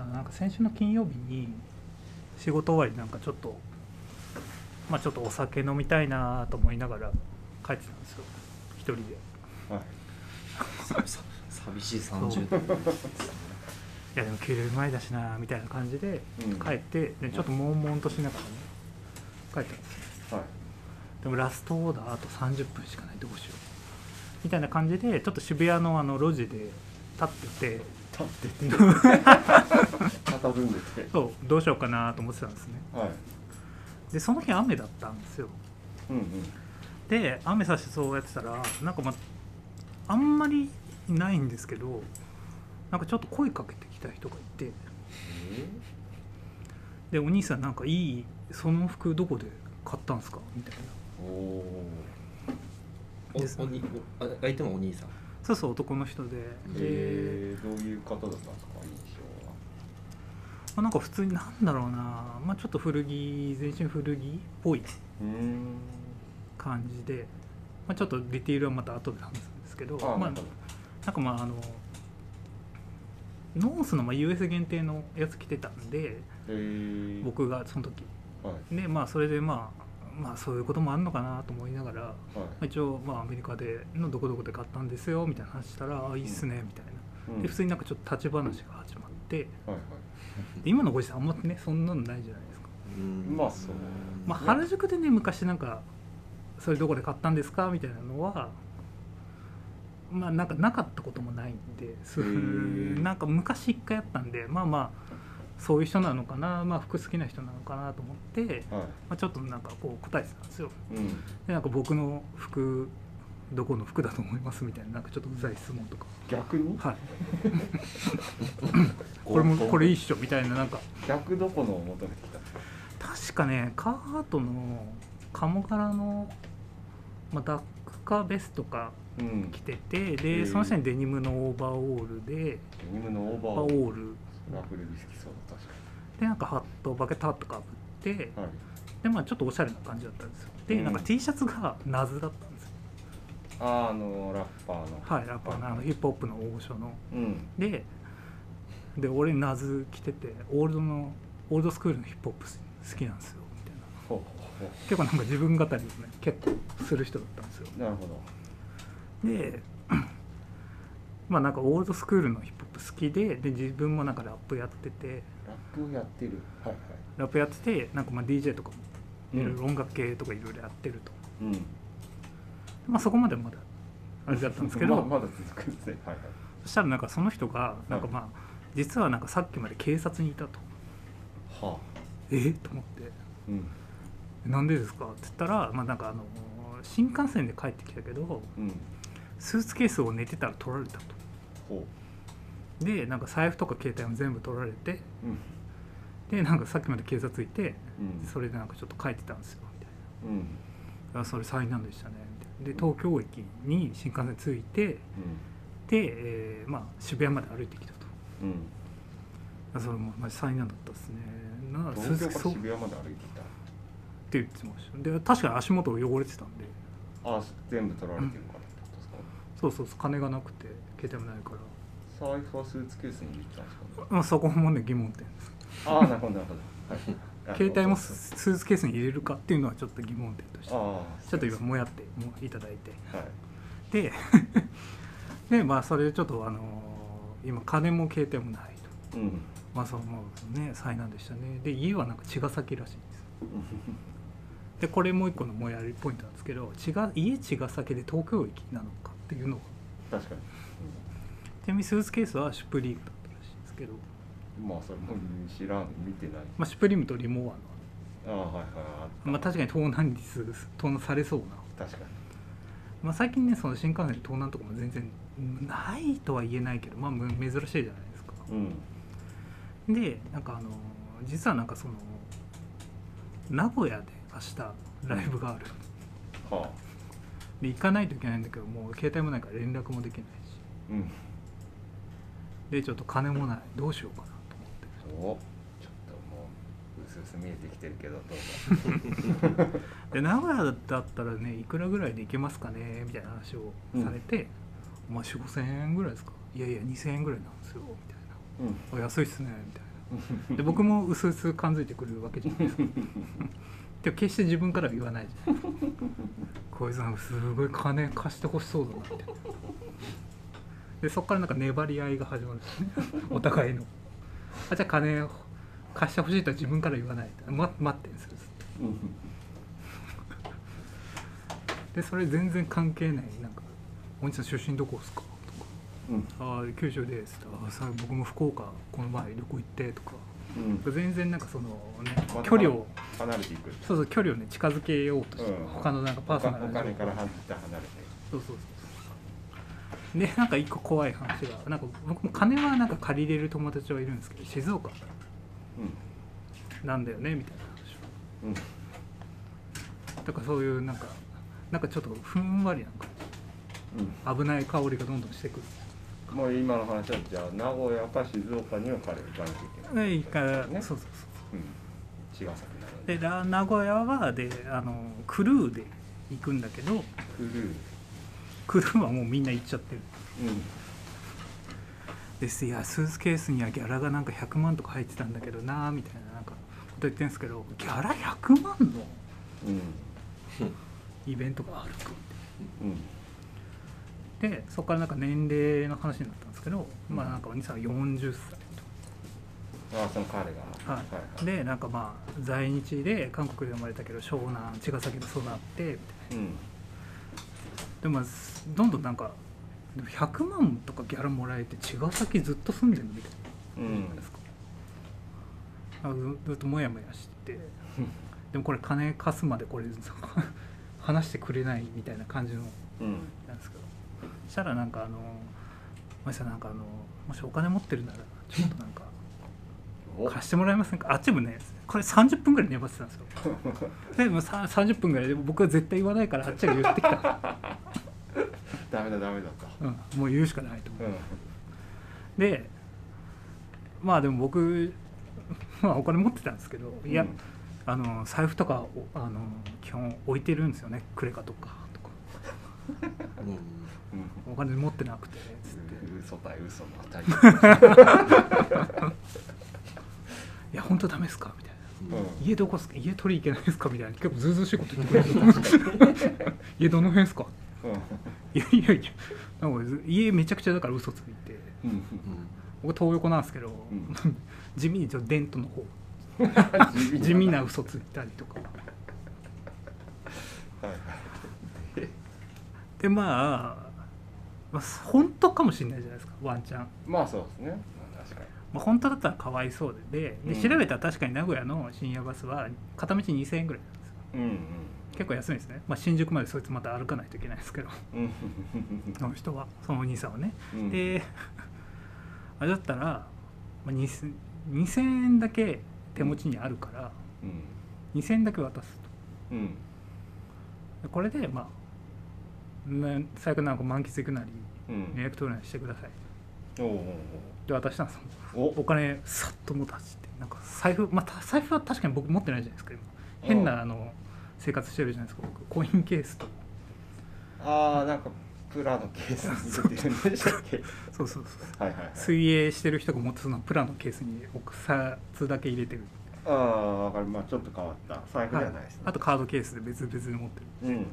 あのなんか先週の金曜日に仕事終わりなんかちょっとまあちょっとお酒飲みたいなと思いながら帰ってたんですよ。一人で。はい。さ寂しい30代いやでも給料前だしなみたいな感じでうん。帰って、でちょっと悶々としながらね帰ったんですよ。はい。でもラストオーダーあと30分しかないどうしよう。みたいな感じでちょっと渋谷のあの路地で立ってて。立ってて佇んでてそうどうしようかなと思ってたんですね。はい。でその日雨だったんですよ。うんうん。で雨さしてそうやってたらなんかまああんまりないんですけどなんかちょっと声かけてきた人がいて。でお兄さんなんかいいその服どこで買ったんですか？みたいな。おおお相手もお兄さん。そうそう男の人で。で、えー、どういう方だったんですか？あ、なんか普通になんだろうな、まあ、ちょっと古着全身古着っぽい感じで、まあ、ちょっとディティールはまた後で話すんですけど。まああなんかまああのノースのまあ US 限定のやつ着てたんでえ。ー、僕がその時。はい。でまあそれでまあまあそういうこともあるのかなと思いながら、まはい。あ、一応まあアメリカでのどこどこで買ったんですよみたいな話したら「あいいっすね」みたいな。うん。で普通になんかちょっと立ち話が始まってはいはで今のご時世あんまねそんなのないじゃないですか、うん。まあそう。まあ、原宿でね昔なんか「それどこで買ったんですか?」みたいなのはまあなんかなかったこともないんでなんか昔一回やったんでまあまあそういう人なのかな、まあ、服好きな人なのかなと思って、いはい。まあ、ちょっとなんかこう答えてたんですよ。うん。でなんか僕の服どこの服だと思いますみたいななんかちょっとうざい質問とか。逆に？はい。これもこれいいっしょみたいななんか。逆どこのを求めてきた？確かねカートの鴨柄の、まあ、ダックかベストかうん。着ててへでー。その下にデニムのオーバーオールでデニムのオーバオーーオール。ラフルで好きそうだ確かでなんかハットバケットハットかぶってにはい。でまあちょっとおしゃれな感じだったんですよ。で、うん。なんか T シャツがナズだった。んですよあーあのラッパーの。はいラッパーのあのヒップホップの大御所の。うん。でで俺ナズ着ててオールドのオールドスクールのヒップホップ好きなんですよみたいな。ほう結構なんか自分語りをね結構する人だったんですよ。うなるほど。で まあなんかオールドスクールのヒップホップ好きでで自分もなんかラップやってて。ラップをやってる。はいはい。ラップやっててなんかまあ DJ とかもいろいろう音楽系とかいろいろやってると、んまあそこまでまだあれだったんですけど、まあまだ続くんですね。はいはい。そしたらなんかその人がなんかまあ実はなんかさっきまで警察にいたと。はあ。え？と思って。うん。なんでですか？って言ったら、まあ、なんかあの新幹線で帰ってきたけどうん。スーツケースを寝てたら取られたと。ほでなんか財布とか携帯も全部取られてううん。でなんかさっきまで警察いてうん。それでなんかちょっと帰ってたんですよみたいうん。それ災難でしたねみたいなで東京駅に新幹線着いてで、えーまあ、渋谷まで歩いてきたと。うん。あそれもまあ災難だったですね。な東京から渋谷まで歩いてきた。って言ってましたで確かに足元汚れてたんで。あ全部取られてるからってことですか？そうそうそう金がなくて携帯もないから、財布はスーツケースに入れてたんですか？まあ、そこもね疑問点です。ああなるほどなるほど、はい、携帯もあススーツケースに入れるかっていうのはちょっと疑問点として。ちょあっと今もやってもういただいて。はい。で でまあそれでちょっとあの今金も携帯もないと。うん。まあそのもうね災難でしたね。で家はなんか茅ヶ崎らしいんです。でこれもう一個のもやりポイントなんですけど茅ヶ家茅ヶ崎で東京駅なのかっていうのを確かに、ちなみにスーツケースはシュプリームだったらしいんですけど、うんまあそれも知らん見てない。まあ、シュプリームとリモアの。ああはいはいあまあ、確かに盗難率盗難されそうな、確かに。まあ、最近ねその新幹線で盗難とかも全然ないとは言えないけど、まあ、む珍しいじゃないですか。うん。でなんかあの実はなんかその名古屋で明日ライブがある。はあ。で行かないといけないんだけどもう携帯もないから連絡もできないし。うん。でちょっと金もない。どうしようかなちょっともううすうす見えてきてるけどどうぞ。で名古屋だったらねいくらぐらいで行けますかねみたいな話をされて「お前4 5千円ぐらいですか?」「いやいや2000円ぐらいなんですよ」みたいな。うん。あ安いっすねみたいな。で僕も薄々感づいてくるわけじゃないですか でも決して自分からは言わないじゃない。こいつなんかすごい金貸してほしそうだなみたいな。でそこからなんか粘り合いが始まるんですね。お互いのあじゃあ金を貸してほしいとは自分から言わない、ま、待ってんですよ。ずっとでそれ全然関係ない。なんか「お兄さん出身どこですか?」うん。とか「ああ九州です」ああさ僕も福岡この前旅行行って」とか。うん。全然なんかそのね距離を離れていく。そうそう距離をね近づけようとして、うん。他のなんかパーソナルおな金から離れて離れて。そうそうそうでなんか一個怖い話がなんか僕も金はなんか借りれる友達はいるんですけど静岡な。ん。だよねみたいなうんうん。話だからそういうなんかなんかちょっとふんわりなんか危ない香りがどんどんしてくる。うんもう今の話はじゃあ名古屋か静岡には彼行かなきゃいけない、でいいから、ね。そうそうそうう。ん、茅ヶ崎なのででラ名古屋はであのクルーで行くんだけどクルークルーはもうみんな行っちゃってる。うん。ですいやスーツケースにはギャラがなんか100万とか入ってたんだけどなーみたいななんかこと言ってるんですけどギャラ100万のうん。イベントがあるかうん。でそこからなんか年齢の話になったんですけど、うんまあなんかお兄さんは40歳ああその彼が。と、はいでなんかまあ在日で韓国で生まれたけど湘南茅ヶ崎で育ってみたいな。うんでもまあどんどんなんかでも100万とかギャラもらえて茅ヶ崎ずっと住んでるみたいうん。なですか、なんかずずっとモヤモヤしてて。でもこれ金貸すまでこれ話してくれないみたいな感じのうん。なんですけど。そしたらなんかあの「マさんなんかあのもしお金持ってるならちょっとなんかお。貸してもらえませんか?」あっちもねこれ30分ぐらい粘ってたんですよ。でもさ30分ぐらいで僕は絶対言わないからあっちが言ってきた、ダメだダメだと。うん、もう言うしかないと思う。うん。でまあでも僕まあお金持ってたんですけどいや、あの財布とかおあの基本置いてるんですよね。クレカとかとか。お金持ってなくてつって。うん。嘘だ嘘の当たり「いや本当ダメですか?」みたいなうん「家どこですか？家取り行けないですか?」みたいな。結構ずうずうしいこと言ってくれる家どの辺ですか?」いやいやいや。なんかず家めちゃくちゃだから嘘ついて。うん。うん僕東横なんですけど、ん。地味にちょっと伝統の方。地地味な嘘ついたりとか。はいはい。でまあ、まあ、本当かもしれないじゃないですか。ワンチャン、まあそうですねまあ本当だったらかわいそうで。で調べたら確かに名古屋の深夜バスは片道2000円ぐらいなんですよ。うん結構安いんですね、まあ、新宿までそいつまた歩かないといけないですけど。うん。うんその人はそのお兄さんはね。うん。で あれだったら、まあ、2000 2000円だけ手持ちにあるからうん。2000円だけ渡すうん。これでまあね最悪なんか満喫行くなりうん。予約取るなりしてくださいおうおうで渡したんですよ。お。金さっと持たせてなんか財布まあた財布は確かに僕持ってないじゃないですか今。変なあの生活してるじゃないですか僕。コインケースと。ああなんかプラのケースに入れてるんでしたっけ？そうそうそうはいはいはい。水泳してる人が持ってそのプラのケースにお札だけ入れてる、ああわかる。まあちょっと変わった。財布ではないですね。あとカードケースで別々に持ってる。うん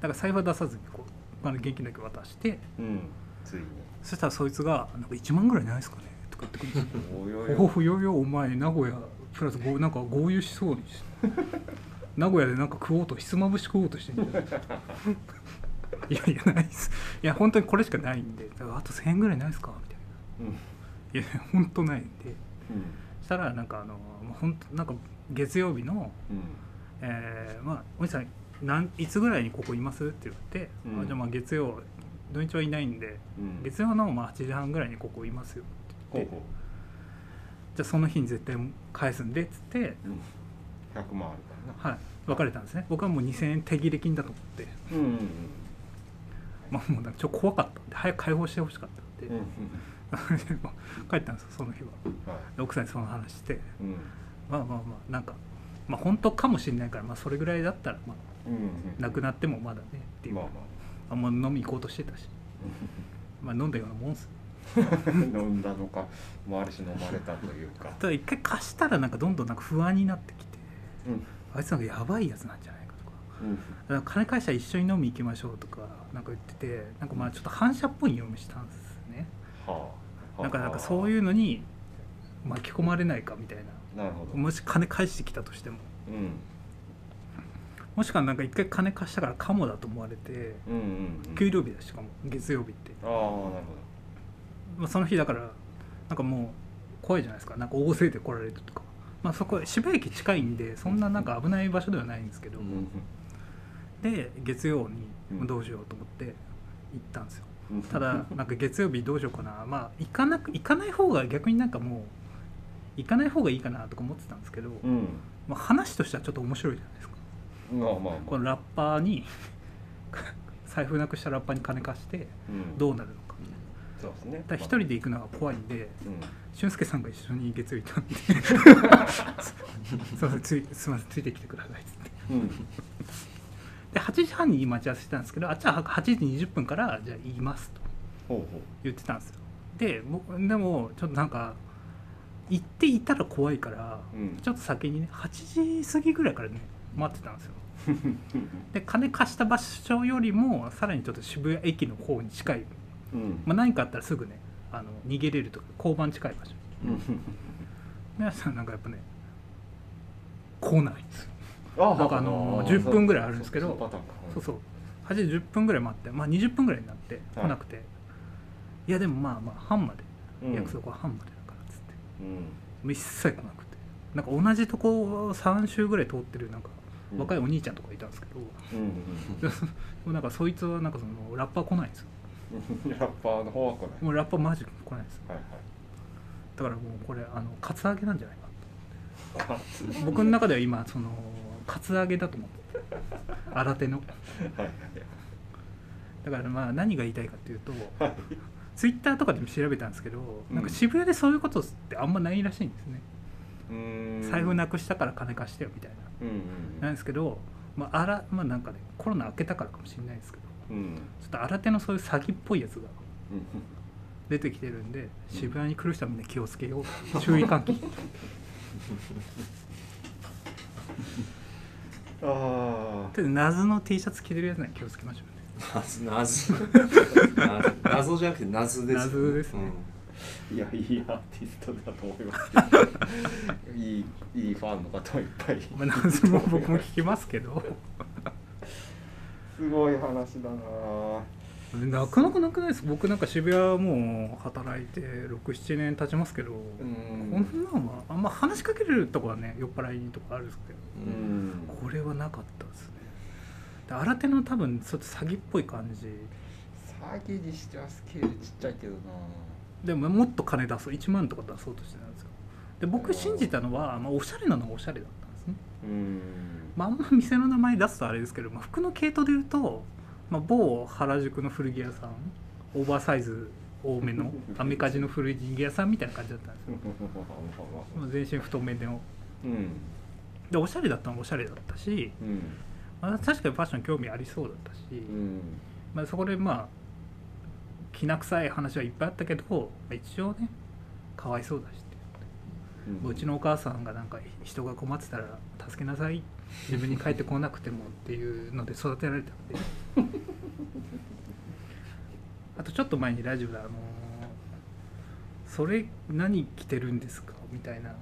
だから財布は出さずにこうあの現金だけ渡してうん。ついにそしたらそいつが「なんか1万ぐらいないですかね?」とか言ってくるんですよ。およおよおよよお前名古屋プラスごなんか合流しそうにし名古屋でなんか食おうとひつまぶし食おうとしてんじゃんいやいやないっす。いや本当にこれしかないんで。だからあと1000円ぐらいないですか？みたいうん。ないや本当ないんで。うん。そしたらなんかあの本当なんか月曜日のうん。えーまあおじさんなんいつぐらいにここいます？って言って、うん。あじゃあまあ月曜土日はいないんでうん。月曜のまあ8時半ぐらいにここいますよって。言ってじゃあその日に絶対返すんでっつってううん。100万あるからな。はい。別れたんですね。僕はもう2000円手切れ金だと思ってうんうんまあもうなんかちょっと怖かったんで早く解放してほしかったんで、うんうん 帰ったんですよその日は。はい。で奥さんにその話して。うん。まあまあまあなんかまあ本当かもしれないからまあそれぐらいだったらまあうんうん。なくなってもまだねっていう、まあまああんま飲み行こうとしてたし。まあ飲んだようなもんっす。飲んだのかもうある種飲まれたというか。ただ一回貸したらなんかどんどんなんか不安になってきて。うん。あいつなんかやばいやつなんじゃないかとか。うん。だから金返したら一緒に飲み行きましょうとかなんか言っててなんかまあちょっと反射っぽい読みしたんですね。はあ。なんかなんかそういうのに巻き込まれないかみたいな。なるほど。もし金返してきたとしても。うんもしくはなんか一回金貸したからカモだと思われてうんうんうん。給料日だしかも月曜日って、ああなるほまあ、その日だからなんかもう怖いじゃないですか。なんか大勢で来られるとか。まあそこ渋谷駅近いんでそんななんか危ない場所ではないんですけど、どうんで月曜うん。にどうしようと思って行ったんですよ。うん。ただなんか月曜日どうしようかな。まあ行かなく行かない方が逆になんかもう行かない方がいいかなとか思ってたんですけど、うん。まあ、話としてはちょっと面白いじゃないですかこのラッパーに 財布なくしたラッパーに金貸してうん。どうなるのか。そうですね。だ一人で行くのが怖いんでうん。俊介さんが一緒に月曜行ったんで。すいませんついすいませんついてきてくださいっつって。うん。で8時半に待ち合わせしたんですけどあっちは8時20分からじゃあ言いますと。言ってたんですよ。で僕でもちょっとなんか行っていたら怖いからううん。ちょっと先にね8時過ぎぐらいからね待ってたんですよ。で金貸した場所よりもさらにちょっと渋谷駅の方に近い、うん。まあ、何かあったらすぐねあの逃げれるとか交番近い場所。う ん皆さんなんかやっぱね来ないんですよ。あなんかあの10分ぐらいあるんですけどそうそう8時10分ぐらい待ってまあ20分ぐらいになって来なくて、い、やでもまあまあ半まで。うん。約束は半までだからっつって、うん。もう一切来なくて。なんか同じとこ3周ぐらい通ってるなんか若いお兄ちゃんとかいたんですけど、うん なんかそいつはなんかそのラッパー来ないんですよ。う んラッパーの方は来ない。もうラッパーマジ来ないんですよ。はいだからもうこれあのカツアゲなんじゃないかはいと僕の中では今そのカツアゲだと思って。新手の。はいはい。だからまあ何が言いたいかっていうとはい。ツイッターとかでも調べたんですけど、うん。なんか渋谷でそういうことってあんまないらしいんですね、うーん。財布なくしたから金貸してよみたいななんですけど、まあ、あらまあなんかねコロナ明けたからかもしれないですけどうん。ちょっと新手のそういう詐欺っぽいやつがうん。出てきてるんで渋谷に来る人はみんな気をつけよう。注意喚起。あで謎の T シャツ着てるやつには気をつけましょうね。謎。謎。謎 謎じゃなくて謎ですよ謎ですね。あいやいいアーティストだと思います。けどいいいいファンの方もいっぱい。まあ僕も聞きますけど。すごい話だな。なかなかなくないです僕なんか渋谷もう働いて67年経ちますけど、うん。こんなんはあんま話しかけれるとこはね酔っ払いとかあるんですけどこれはなかったですね。で新手の多分ちょっと詐欺っぽい感じ。詐欺にしてはスケールちっちゃいけどなでももっと金出そう。1万とか出そうとしてたんですよ。で僕信じたのは、まあ、おしゃれなのはおしゃれだったんですね、うん。まあ、あんま店の名前出すとあれですけど、まあ、服の系統で言うと、まあ、某原宿の古着屋さんオーバーサイズ多めの アメカジの古着屋さんみたいな感じだったんですよ。ま あ全身太めでうん。でおしゃれだったのはおしゃれだったし、うん。まあ、確かにファッション興味ありそうだったし、うん。まあ、そこでまあきな臭い話はいっぱいあったけど、まあ、一応ねかわいそうだしって。うちのお母さんがなんか人が困ってたら助けなさい。自分に帰ってこなくてもっていうので育てられたんで。あとちょっと前にラジオであのそれ何着てるんですか？みたいな。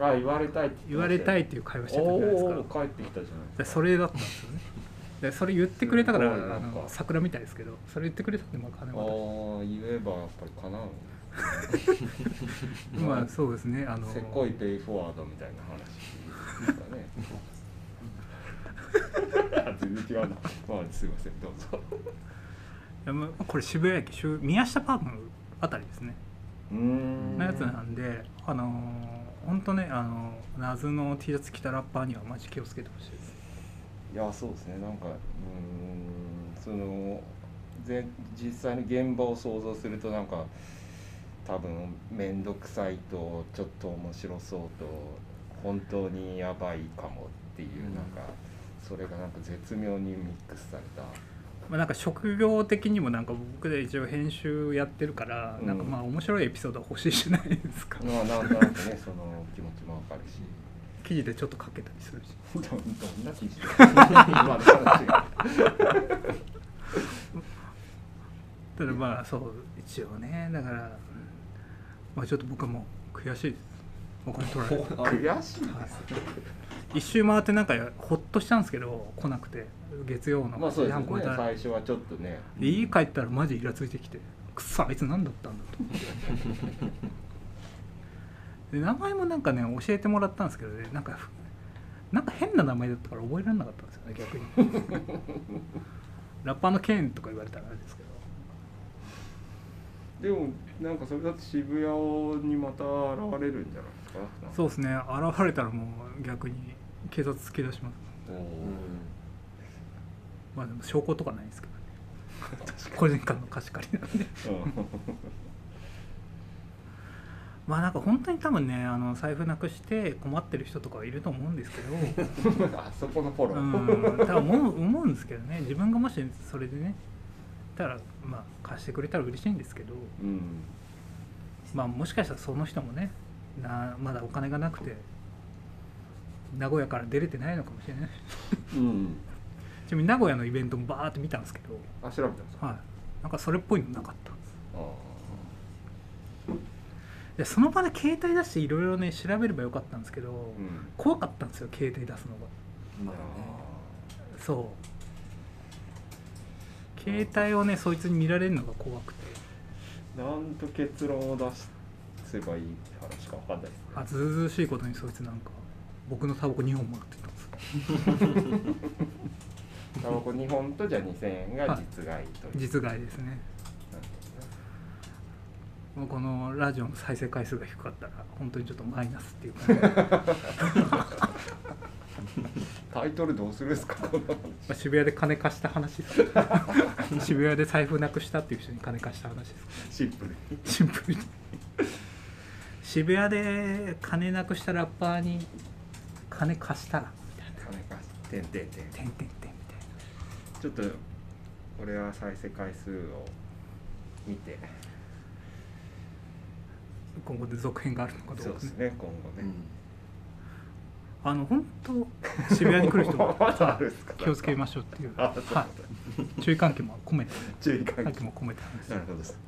あ言われたいって言われたいっっていう会話てしてたじゃないですか。帰ってきたじゃないでそれだったんですよねでそれ言ってくれたからあの桜みたいですけどそれ言ってくれたんでまあ金あはあ言えばやっぱりかなうまあそうですねあのせっこいペイフォワードみたいな話ですかね。全然違うな。まあすいませんどうぞいやまあこれ渋谷駅周宮下パークのあたりですね。うーん。のやつなんであのー、ほんとねあの謎の T シャツ着たラッパーにはマジ気をつけてほしいですいやそうですね。なんかうーんそのぜ実際の現場を想像するとなんか多分面倒くさいとちょっと面白そうと本当にやばいかもっていう、うん。なんかそれがなんか絶妙にミックスされた。まあ、なんか職業的にもなんか僕で一応編集やってるから、うん。なんかまあ面白いエピソードは欲しいじゃないですか。まあなんとなくねその気持ちもわかるし記事でちょっと書けたりするし。どんな ただまあそう一応ねだからまあちょっと僕はもう悔しいです。お金取られて。悔しいです。一周回ってなんかほっとしたんですけど来なくて月曜の8まあそうですよね。時半超えたら、最初はちょっとね。で家帰ったらマジイラついてきてくっそあいつ何だったんだとで名前もなんかね教えてもらったんですけどねなんかなんか変な名前だったから覚えられなかったんですよね逆に。ラッパーのケンとか言われたらあれですけど。でもなんかそれだって渋谷にまた現れるんじゃないですか？そうですね現れたらもう逆に警察突き出します。まあでも証拠とかないですけどね。個人間の貸し借りなんでまあなんか本当に多分ねあの財布なくして困ってる人とかはいると思うんですけど。う んあそこのフォロうー、ん。多分思う思うんですけどね。自分がもしそれでねたらまあ貸してくれたら嬉しいんですけど。うん。まあもしかしたらその人もねなまだお金がなくて名古屋から出れてないのかもしれない。うん。ちなみに名古屋のイベントもバーって見たんですけど。あ調べたんですか？はい。なんかそれっぽいのなかった。あでその場で携帯出していろいろね調べればよかったんですけど、ーうん。怖かったんですよ携帯出すのが。まあね。そう。携帯をねそいつに見られるのが怖くて。なんと結論を出せばいいって話かわかんないですね。あずうずうしいことにそいつなんか僕のタバコ2本もらってたんです タバコ2本とじゃあ2000円が実害という、実害ですねもうこのラジオの再生回数が低かったら本当にちょっとマイナスっていうか、タイトルどうするんですか？渋谷で金貸した話です。渋谷で財布なくしたっていう人に金貸した話です。シンプルに。シンプルに。渋谷で金なくしたラッパーに金貸したらみたいな。金貸してんてんてん。てんてんてんみたいちょっと俺は再生回数を見て。な今後で続編があるのかどそううかね。ですね今後ね、あの本当渋谷に来る人は 気をつけましょうっていう、はい、注意喚起も込めて 注意喚起。も込めて話なるほどです